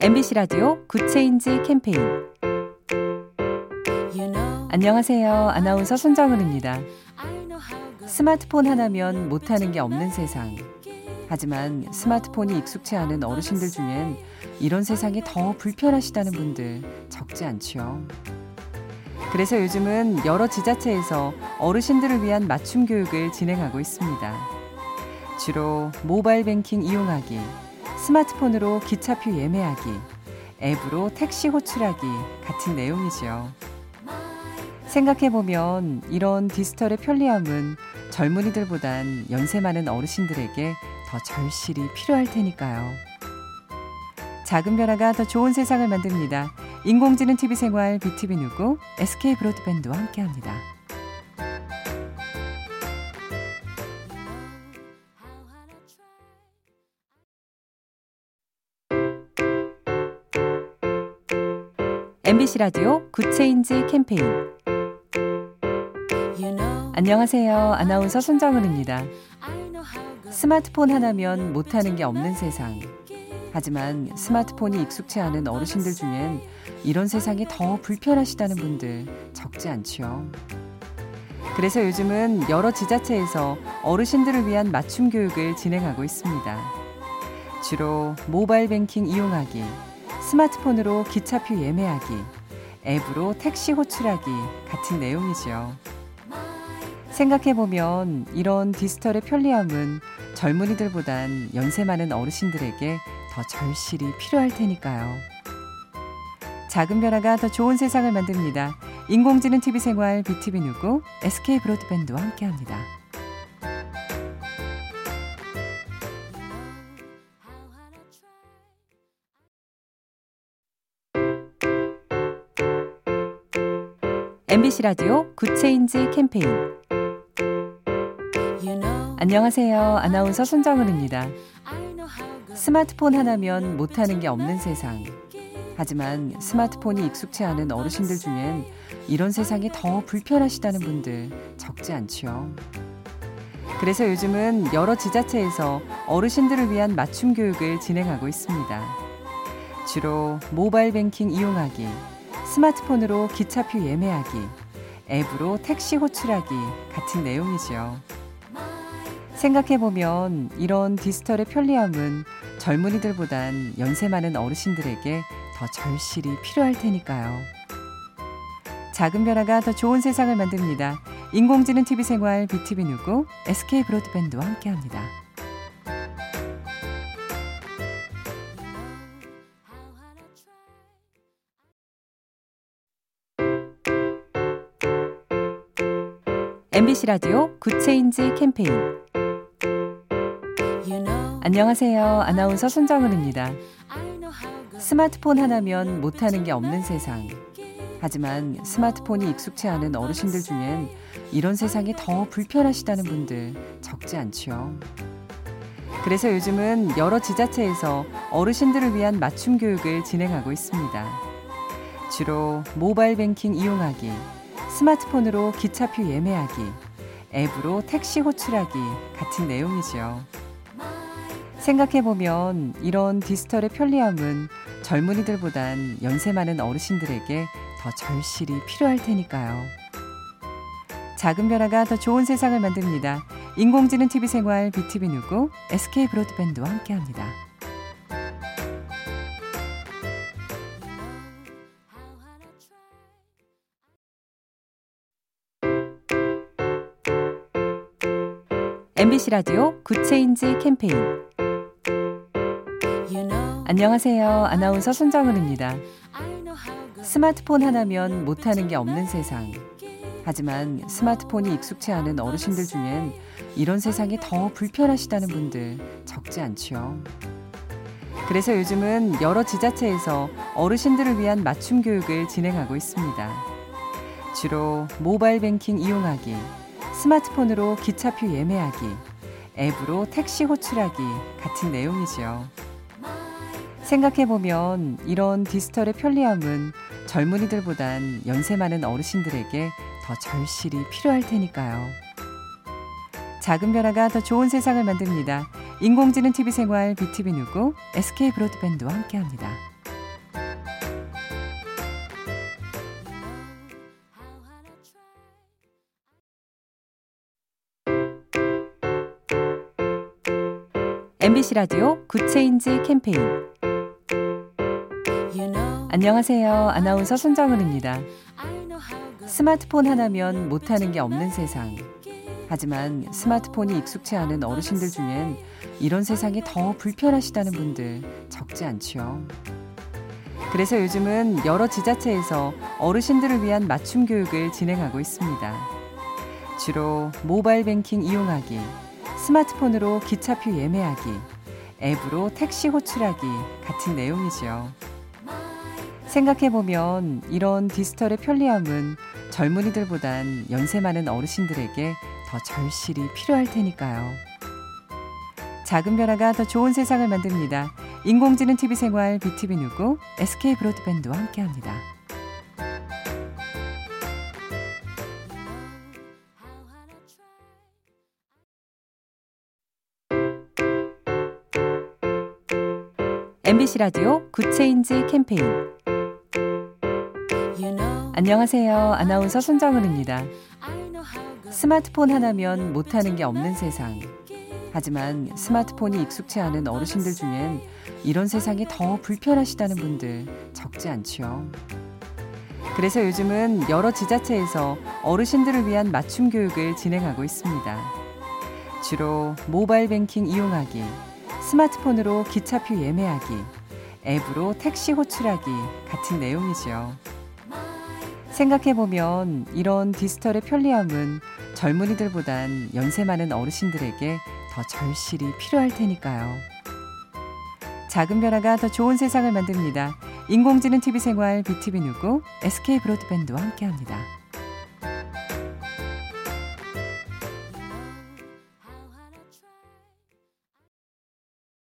MBC 라디오 Good Change 캠페인 안녕하세요. 아나운서 손정은입니다. 스마트폰 하나면 못하는 게 없는 세상. 하지만 스마트폰이 익숙치 않은 어르신들 중엔 이런 세상이 더 불편하시다는 분들 적지 않지요. 그래서 요즘은 여러 지자체에서 어르신들을 위한 맞춤 교육을 진행하고 있습니다. 주로 모바일 뱅킹 이용하기, 스마트폰으로 기차표 예매하기, 앱으로 택시 호출하기 같은 내용이죠. 생각해보면 이런 디지털의 편리함은 젊은이들보단 연세 많은 어르신들에게 더 절실히 필요할 테니까요. 작은 변화가 더 좋은 세상을 만듭니다. 인공지능 TV 생활 BTV 누구 SK 브로드밴드와 함께합니다. MBC 라디오 Good Change 캠페인 안녕하세요. 아나운서 손정은입니다. 스마트폰 하나면 못하는 게 없는 세상. 하지만 스마트폰이 익숙치 않은 어르신들 중엔 이런 세상이 더 불편하시다는 분들 적지 않지요. 그래서 요즘은 여러 지자체에서 어르신들을 위한 맞춤 교육을 진행하고 있습니다. 주로 모바일 뱅킹 이용하기, 스마트폰으로 기차표 예매하기, 앱으로 택시 호출하기 같은 내용이죠. 생각해보면 이런 디지털의 편리함은 젊은이들보단 연세 많은 어르신들에게 더 절실히 필요할 테니까요. 작은 변화가 더 좋은 세상을 만듭니다. 인공지능 TV 생활 BTV 누구 SK 브로드밴드와 함께합니다. MBC 라디오 Good Change 캠페인 안녕하세요. 아나운서 손정은입니다. 스마트폰 하나면 못하는 게 없는 세상. 하지만 스마트폰이 익숙치 않은 어르신들 중엔 이런 세상이 더 불편하시다는 분들 적지 않지요. 그래서 요즘은 여러 지자체에서 어르신들을 위한 맞춤 교육을 진행하고 있습니다. 주로 모바일 뱅킹 이용하기, 스마트폰으로 기차표 예매하기, 앱으로 택시 호출하기 같은 내용이지요. 생각해보면 이런 디지털의 편리함은 젊은이들보단 연세 많은 어르신들에게 더 절실히 필요할 테니까요. 작은 변화가 더 좋은 세상을 만듭니다. 인공지능 TV 생활 BTV 누구 SK 브로드밴드와 함께합니다. MBC 라디오 Good Change 캠페인 안녕하세요. 아나운서 손정은입니다. 스마트폰 하나면 못하는 게 없는 세상. 하지만 스마트폰이 익숙치 않은 어르신들 중엔 이런 세상이 더 불편하시다는 분들 적지 않지요. 그래서 요즘은 여러 지자체에서 어르신들을 위한 맞춤 교육을 진행하고 있습니다. 주로 모바일 뱅킹 이용하기, 스마트폰으로 기차표 예매하기, 앱으로 택시 호출하기 같은 내용이죠. 생각해보면 이런 디지털의 편리함은 젊은이들보단 연세 많은 어르신들에게 더 절실히 필요할 테니까요. 작은 변화가 더 좋은 세상을 만듭니다. 인공지능 TV 생활 BTV 누구 SK 브로드밴드와 함께합니다. MBC 라디오 Good Change 캠페인 안녕하세요. 아나운서 손정은입니다. 스마트폰 하나면 못하는 게 없는 세상. 하지만 스마트폰이 익숙치 않은 어르신들 중엔 이런 세상이 더 불편하시다는 분들 적지 않지요. 그래서 요즘은 여러 지자체에서 어르신들을 위한 맞춤 교육을 진행하고 있습니다. 주로 모바일 뱅킹 이용하기, 스마트폰으로 기차표 예매하기, 앱으로 택시 호출하기 같은 내용이지요. 생각해보면 이런 디지털의 편리함은 젊은이들보단 연세 많은 어르신들에게 더 절실히 필요할 테니까요. 작은 변화가 더 좋은 세상을 만듭니다. 인공지능 TV 생활 BTV 누구 SK 브로드밴드와 함께합니다. MBC 라디오 Good Change 캠페인 안녕하세요. 아나운서 손정은입니다. 스마트폰 하나면 못하는 게 없는 세상. 하지만 스마트폰이 익숙치 않은 어르신들 중엔 이런 세상이 더 불편하시다는 분들 적지 않지요. 그래서 요즘은 여러 지자체에서 어르신들을 위한 맞춤 교육을 진행하고 있습니다. 주로 모바일 뱅킹 이용하기, 스마트폰으로 기차표 예매하기, 앱으로 택시 호출하기 같은 내용이죠. 생각해보면 이런 디지털의 편리함은 젊은이들보단 연세 많은 어르신들에게 더 절실히 필요할 테니까요. 작은 변화가 더 좋은 세상을 만듭니다. 인공지능 TV 생활 BTV 누구 SK 브로드밴드와 함께합니다. MBC 라디오 Good Change 캠페인 안녕하세요. 아나운서 손정은입니다. 스마트폰 하나면 못하는 게 없는 세상. 하지만 스마트폰이 익숙치 않은 어르신들 중엔 이런 세상이 더 불편하시다는 분들 적지 않지요. 그래서 요즘은 여러 지자체에서 어르신들을 위한 맞춤 교육을 진행하고 있습니다. 주로 모바일 뱅킹 이용하기, 스마트폰으로 기차표 예매하기, 앱으로 택시 호출하기 같은 내용이죠. 생각해보면 이런 디지털의 편리함은 젊은이들보단 연세 많은 어르신들에게 더 절실히 필요할 테니까요. 작은 변화가 더 좋은 세상을 만듭니다. 인공지능 TV 생활 BTV 누구 SK 브로드밴드와 함께합니다.